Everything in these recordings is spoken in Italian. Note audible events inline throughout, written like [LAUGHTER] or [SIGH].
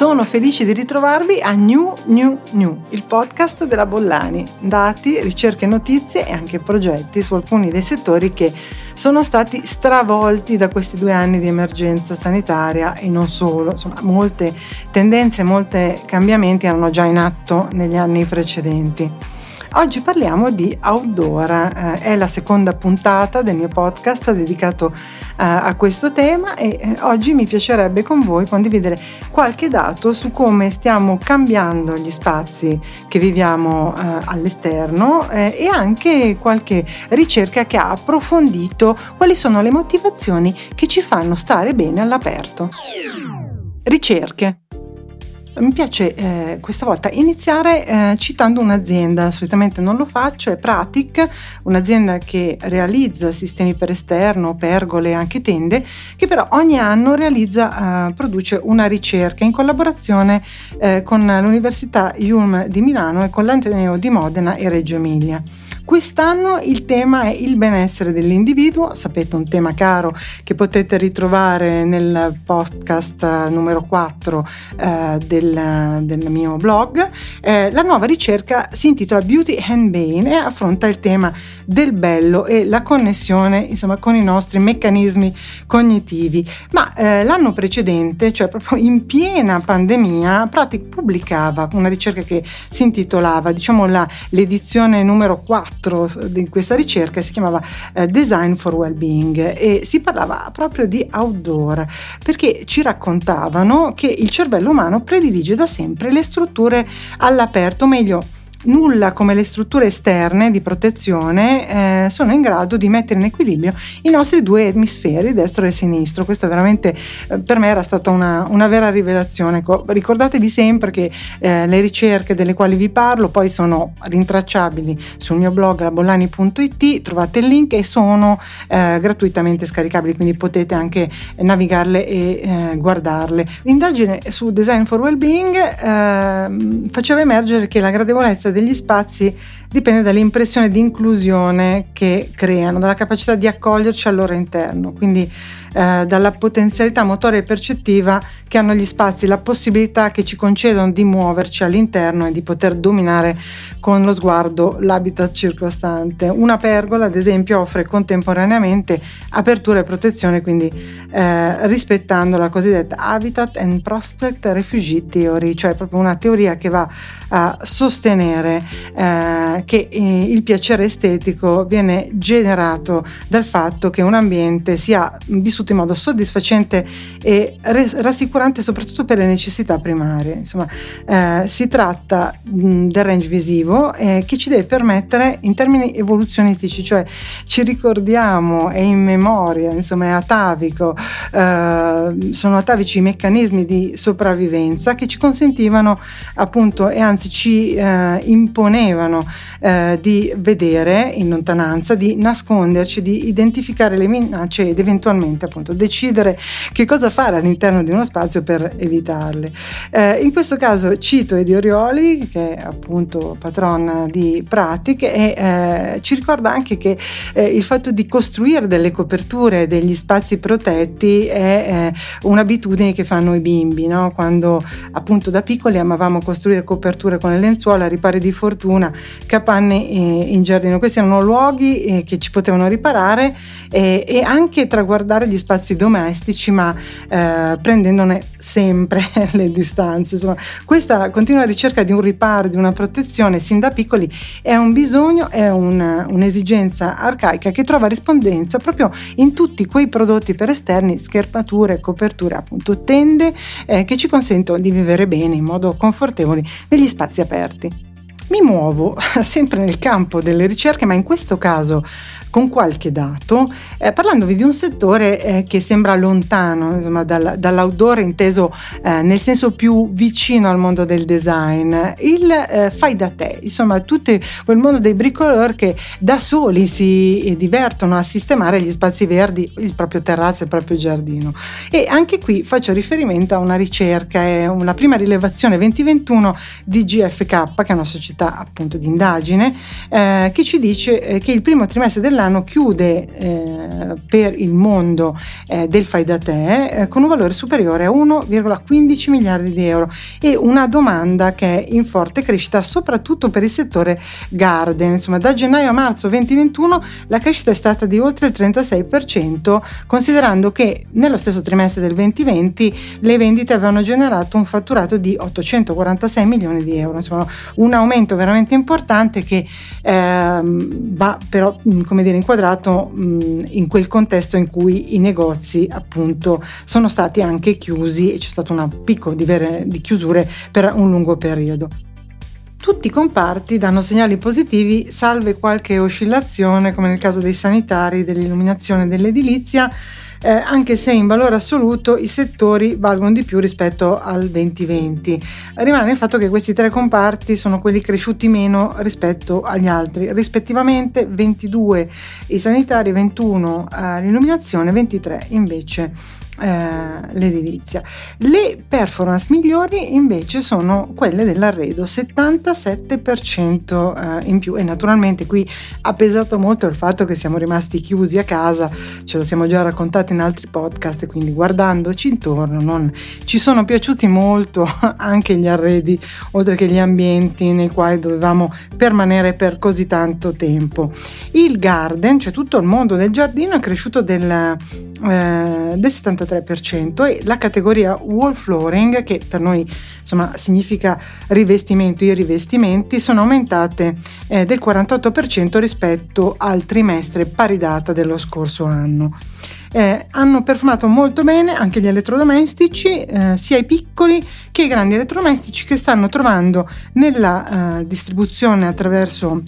Sono felice di ritrovarvi a New New New, il podcast della Bollani. Dati, ricerche, notizie e anche progetti su alcuni dei settori che sono stati stravolti da questi due anni di emergenza sanitaria e non solo. Insomma, molte tendenze, molti cambiamenti erano già in atto negli anni precedenti. Oggi parliamo di outdoor, eh, è la seconda puntata del mio podcast dedicato eh, a questo tema e eh, oggi mi piacerebbe con voi condividere qualche dato su come stiamo cambiando gli spazi che viviamo all'esterno e anche qualche ricerca che ha approfondito quali sono le motivazioni che ci fanno stare bene all'aperto. Ricerche. Mi piace eh, questa volta iniziare eh, citando un'azienda, solitamente non lo faccio, è Pratic, un'azienda che realizza sistemi per esterno, pergole anche tende, che però ogni anno realizza, eh, produce una ricerca in collaborazione eh, con l'Università IUM di Milano e con l'Ateneo di Modena e Reggio Emilia. Quest'anno il tema è il benessere dell'individuo, sapete un tema caro che potete ritrovare nel podcast numero 4 eh, del, del, mio blog. Eh, la nuova ricerca si intitola Beauty and Bane e affronta il tema del bello e la connessione insomma, con i nostri meccanismi cognitivi. Ma eh, l'anno precedente, cioè proprio in piena pandemia, Pratic pubblicava una ricerca che si intitolava, diciamo la, l'edizione numero 4 4 di questa ricerca si chiamava eh, Design for Wellbeing e si parlava proprio di outdoor perché ci raccontavano che il cervello umano predilige da sempre le strutture all'aperto, meglio nulla come le strutture esterne di protezione eh, sono in grado di mettere in equilibrio i nostri due emisferi, destro e sinistro. Questo veramente eh, per me era stata una, una vera rivelazione. Ecco, ricordatevi sempre che eh, le ricerche delle quali vi parlo poi sono rintracciabili sul mio blog labollani.it, trovate il link e sono eh, gratuitamente scaricabili, quindi potete anche navigarle e eh, guardarle. L'indagine su Design for Wellbeing ehm, faceva emergere che la gradevolezza degli spazi dipende dall'impressione di inclusione che creano, dalla capacità di accoglierci al loro interno, quindi eh, dalla potenzialità motoria e percettiva che hanno gli spazi, la possibilità che ci concedono di muoverci all'interno e di poter dominare con lo sguardo l'habitat circostante. Una pergola, ad esempio, offre contemporaneamente apertura e protezione, quindi eh, rispettando la cosiddetta Habitat and Prospect Refugee Theory, cioè proprio una teoria che va a sostenere eh, che eh, il piacere estetico viene generato dal fatto che un ambiente sia vissuto in modo soddisfacente e rassicurante soprattutto per le necessità primarie. Insomma, eh, si tratta mh, del range visivo eh, che ci deve permettere in termini evoluzionistici, cioè ci ricordiamo, è in memoria, insomma è atavico, eh, sono atavici i meccanismi di sopravvivenza che ci consentivano appunto e anzi ci eh, imponevano eh, di vedere in lontananza, di nasconderci, di identificare le minacce ed eventualmente appunto decidere che cosa fare all'interno di uno spazio per evitarle. Eh, in questo caso cito Edi Orioli, che è appunto patron di Pratic, e eh, ci ricorda anche che eh, il fatto di costruire delle coperture, degli spazi protetti è eh, un'abitudine che fanno i bimbi, no? quando appunto da piccoli amavamo costruire coperture con le lenzuola, ripari di fortuna, capanne eh, in giardino. Questi erano luoghi eh, che ci potevano riparare e anche traguardare gli spazi domestici, ma eh, prendendone sempre [LAUGHS] le distanze. Insomma, questa continua ricerca di un riparo, di una protezione sin da piccoli è un bisogno, è una, un'esigenza arcaica che trova rispondenza proprio in tutti quei prodotti per esterni, scherpature, coperture, appunto tende eh, che ci consentono di vivere bene in modo confortevole negli spazi aperti. Mi muovo [LAUGHS] sempre nel campo delle ricerche, ma in questo caso con qualche dato, eh, parlandovi di un settore eh, che sembra lontano insomma, dal, dall'outdoor inteso eh, nel senso più vicino al mondo del design, il eh, fai da te, insomma tutto quel mondo dei bricoleur che da soli si eh, divertono a sistemare gli spazi verdi, il proprio terrazzo il proprio giardino. E anche qui faccio riferimento a una ricerca, è una prima rilevazione 2021 di GFK, che è una società appunto di indagine, eh, che ci dice che il primo trimestre dell'anno Milano chiude eh, per il mondo eh, del fai da te eh, con un valore superiore a 1,15 miliardi di euro e una domanda che è in forte crescita soprattutto per il settore garden. Insomma, da gennaio a marzo 2021 la crescita è stata di oltre il 36%, considerando che nello stesso trimestre del 2020 le vendite avevano generato un fatturato di 846 milioni di euro, insomma un aumento veramente importante che ehm, va però come dire inquadrato mh, in quel contesto in cui i negozi appunto sono stati anche chiusi e c'è stato un picco di, vere, di chiusure per un lungo periodo. Tutti i comparti danno segnali positivi, salve qualche oscillazione, come nel caso dei sanitari, dell'illuminazione dell'edilizia, eh, anche se in valore assoluto i settori valgono di più rispetto al 2020. Rimane il fatto che questi tre comparti sono quelli cresciuti meno rispetto agli altri, rispettivamente 22 i sanitari, 21 eh, l'illuminazione, 23 invece l'edilizia. Le performance migliori invece sono quelle dell'arredo, 77% eh, in più e naturalmente qui ha pesato molto il fatto che siamo rimasti chiusi a casa, ce lo siamo già raccontato in altri podcast, quindi guardandoci intorno non ci sono piaciuti molto [LAUGHS] anche gli arredi oltre che gli ambienti nei quali dovevamo permanere per così tanto tempo. Il garden, cioè tutto il mondo del giardino è cresciuto del, eh, del 73 33% e la categoria wall flooring che per noi insomma significa rivestimento, i rivestimenti sono aumentate eh, del 48% rispetto al trimestre pari data dello scorso anno. Eh, hanno performato molto bene anche gli elettrodomestici, eh, sia i piccoli che i grandi elettrodomestici che stanno trovando nella eh, distribuzione attraverso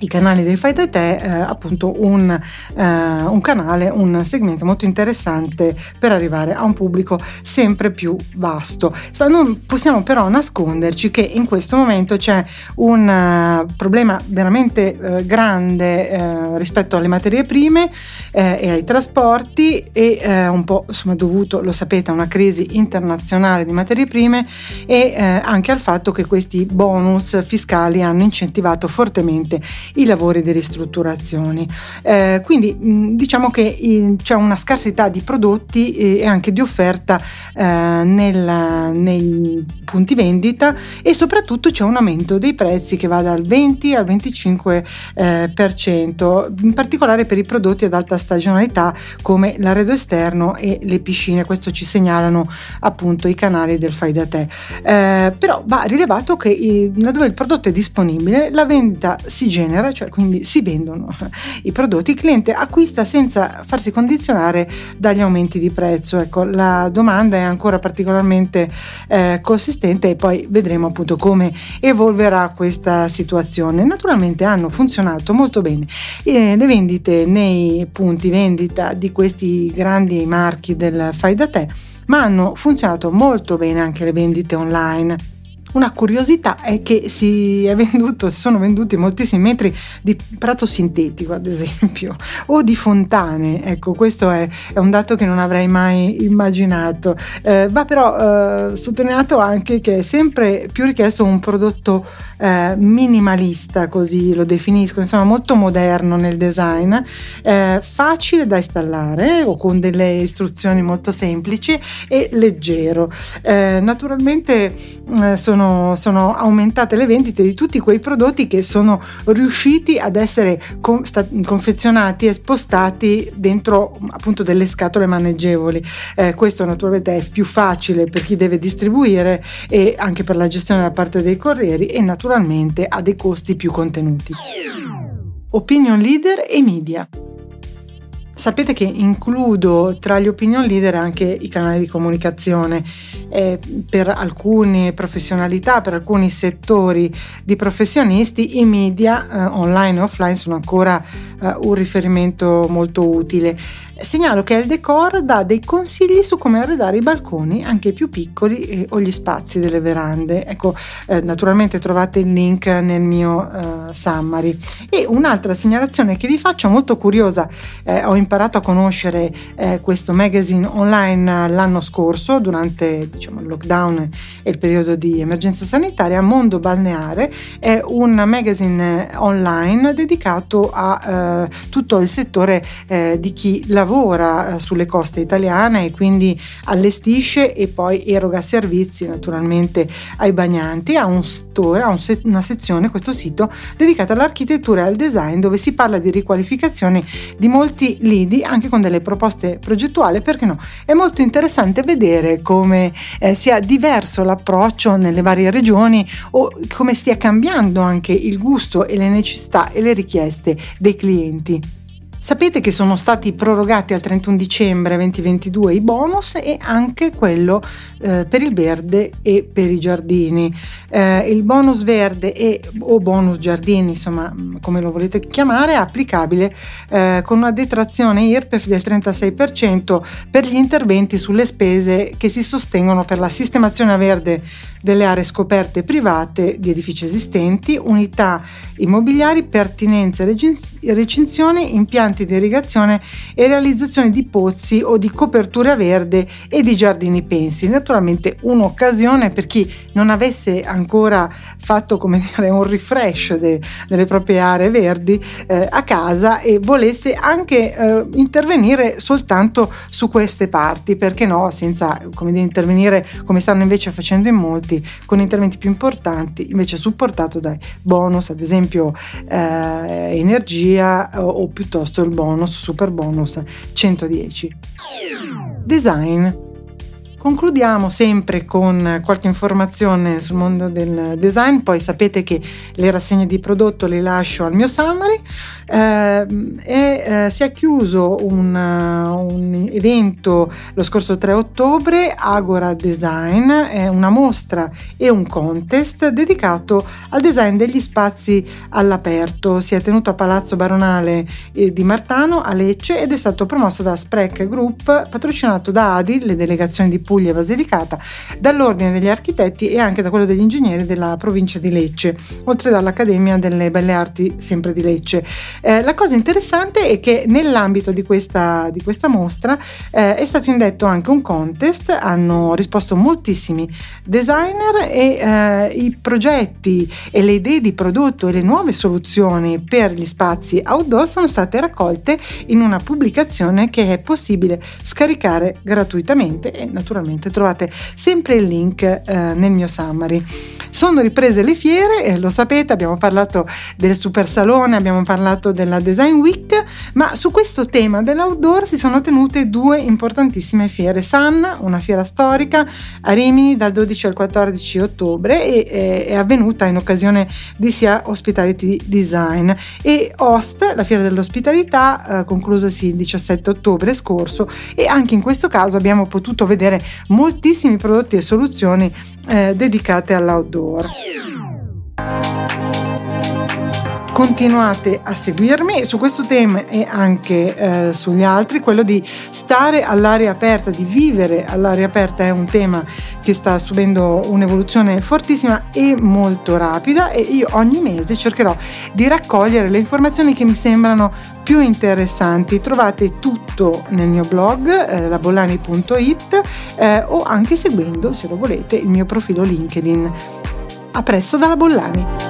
i canali del Fai da te eh, appunto un, eh, un, canale, un segmento molto interessante per arrivare a un pubblico sempre più vasto. Non possiamo però nasconderci che in questo momento c'è un uh, problema veramente uh, grande uh, rispetto alle materie prime e ai trasporti e un po' insomma dovuto, lo sapete, a una crisi internazionale di materie prime e anche al fatto che questi bonus fiscali hanno incentivato fortemente i lavori di ristrutturazione. Eh, quindi diciamo che eh, c'è una scarsità di prodotti e anche di offerta eh, nel, nei punti vendita e soprattutto c'è un aumento dei prezzi che va dal 20 al 25 eh, per cento, in particolare per i prodotti ad alta stagionalità come l'arredo esterno e le piscine. Questo ci segnalano appunto i canali del fai da te. Eh, però va rilevato che eh, laddove il prodotto è disponibile la vendita si genera genera, cioè quindi si vendono i prodotti, il cliente acquista senza farsi condizionare dagli aumenti di prezzo. Ecco, la domanda è ancora particolarmente eh, consistente e poi vedremo appunto come evolverà questa situazione. Naturalmente hanno funzionato molto bene e le vendite nei punti vendita di questi grandi marchi del fai da te, ma hanno funzionato molto bene anche le vendite online una curiosità è che si, venduto, si sono venduti moltissimi metri di prato sintetico, ad esempio, o di fontane. Ecco, questo è, è un dato che non avrei mai immaginato. Eh, va però eh, sottolineato anche che è sempre più richiesto un prodotto eh, minimalista, così lo definisco, insomma molto moderno nel design, eh, facile da installare o con delle istruzioni molto semplici e leggero. Eh, naturalmente eh, sono sono, sono, aumentate le vendite di tutti quei prodotti che sono riusciti ad essere con, sta, confezionati e spostati dentro appunto delle scatole maneggevoli. Eh, questo naturalmente è più facile per chi deve distribuire e anche per la gestione da parte dei corrieri e naturalmente ha dei costi più contenuti. Opinion leader e media. Sapete che includo tra gli opinion leader anche i canali di comunicazione. Eh, per alcune professionalità, per alcuni settori di professionisti, i media eh, online e offline sono ancora eh, un riferimento molto utile. Segnalo che il decor dà dei consigli su come arredare i balconi, anche i più piccoli, eh, o gli spazi delle verande. Ecco, eh, naturalmente trovate il link nel mio eh, summary. E un'altra segnalazione che vi faccio, molto curiosa, eh, ho imparato a conoscere eh, questo magazine online l'anno scorso, durante diciamo, il lockdown e il periodo di emergenza sanitaria. Mondo Balneare è un magazine online dedicato a eh, tutto il settore di chi lavora lavora eh, sulle coste italiane e quindi allestisce e poi eroga servizi naturalmente ai bagnanti. Ha un settore, ha un se- una sezione, questo sito, dedicata all'architettura e al design dove si parla di riqualificazione di molti lidi anche con delle proposte progettuali, perché no? È molto interessante vedere come eh, sia diverso l'approccio nelle varie regioni o come stia cambiando anche il gusto e le necessità e le richieste dei clienti. Sapete che sono stati prorogati al 31 dicembre 2022 i bonus e anche quello eh, per il verde e per i giardini. Eh, il bonus verde e, o bonus giardini, insomma, come lo volete chiamare, è applicabile eh, con una detrazione IRPEF del 36% per gli interventi sulle spese che si sostengono per la sistemazione a verde delle aree scoperte private di edifici esistenti, unità immobiliari, pertinenze, recinzioni, impianti di irrigazione e realizzazione di pozzi o di coperture a verde e di giardini pensi. Naturalmente un'occasione per chi non avesse ancora fatto come dire, un refresh de, delle proprie aree verdi eh, a casa e volesse anche eh, intervenire soltanto su queste parti, perché no, senza come dire, intervenire come stanno invece facendo in molti con interventi più importanti, invece supportato dai bonus, ad esempio eh, energia o, o piuttosto il bonus, super bonus 110. Design Concludiamo sempre con qualche informazione sul mondo del design, poi sapete che le rassegne di prodotto le lascio al mio summary e eh, si è chiuso un, un, evento lo scorso 3 ottobre, Agora Design, una mostra e un contest dedicato al design degli spazi all'aperto, si è tenuto a Palazzo Baronale eh, di Martano a Lecce ed è stato promosso da Sprech Group, patrocinato da ADI, le delegazioni di Puglia e Basilicata, dall'Ordine degli Architetti e anche da quello degli Ingegneri della provincia di Lecce, oltre dall'Accademia delle Belle Arti sempre di Lecce. Eh, la cosa interessante è che nell'ambito di questa, di questa mostra eh, è stato indetto anche un contest, hanno risposto moltissimi designer e eh, i progetti e le idee di prodotto e le nuove soluzioni per gli spazi outdoor sono state raccolte in una pubblicazione che è possibile scaricare gratuitamente e naturalmente trovate sempre il link eh, nel mio summary. Sono riprese le fiere, eh, lo sapete, abbiamo parlato del Super Salone, abbiamo parlato della Design Week, ma su questo tema dell'outdoor si sono tenute due importantissime fiere. Sun, una fiera storica a Rimini dal 12 al 14 ottobre e è avvenuta in occasione di sia Hospitality Design e Host, la fiera dell'ospitalità, eh, conclusasi il 17 ottobre scorso e anche in questo caso abbiamo potuto vedere moltissimi prodotti e soluzioni eh, dedicate all'outdoor continuate a seguirmi su questo tema e anche eh, sugli altri, quello di stare all'aria aperta, di vivere all'aria aperta è un tema che sta subendo un'evoluzione fortissima e molto rapida e io ogni mese cercherò di raccogliere le informazioni che mi sembrano più interessanti. Trovate tutto nel mio blog eh, labollani.it eh, o anche seguendo, se lo volete, il mio profilo LinkedIn. A presto dalla Bollani!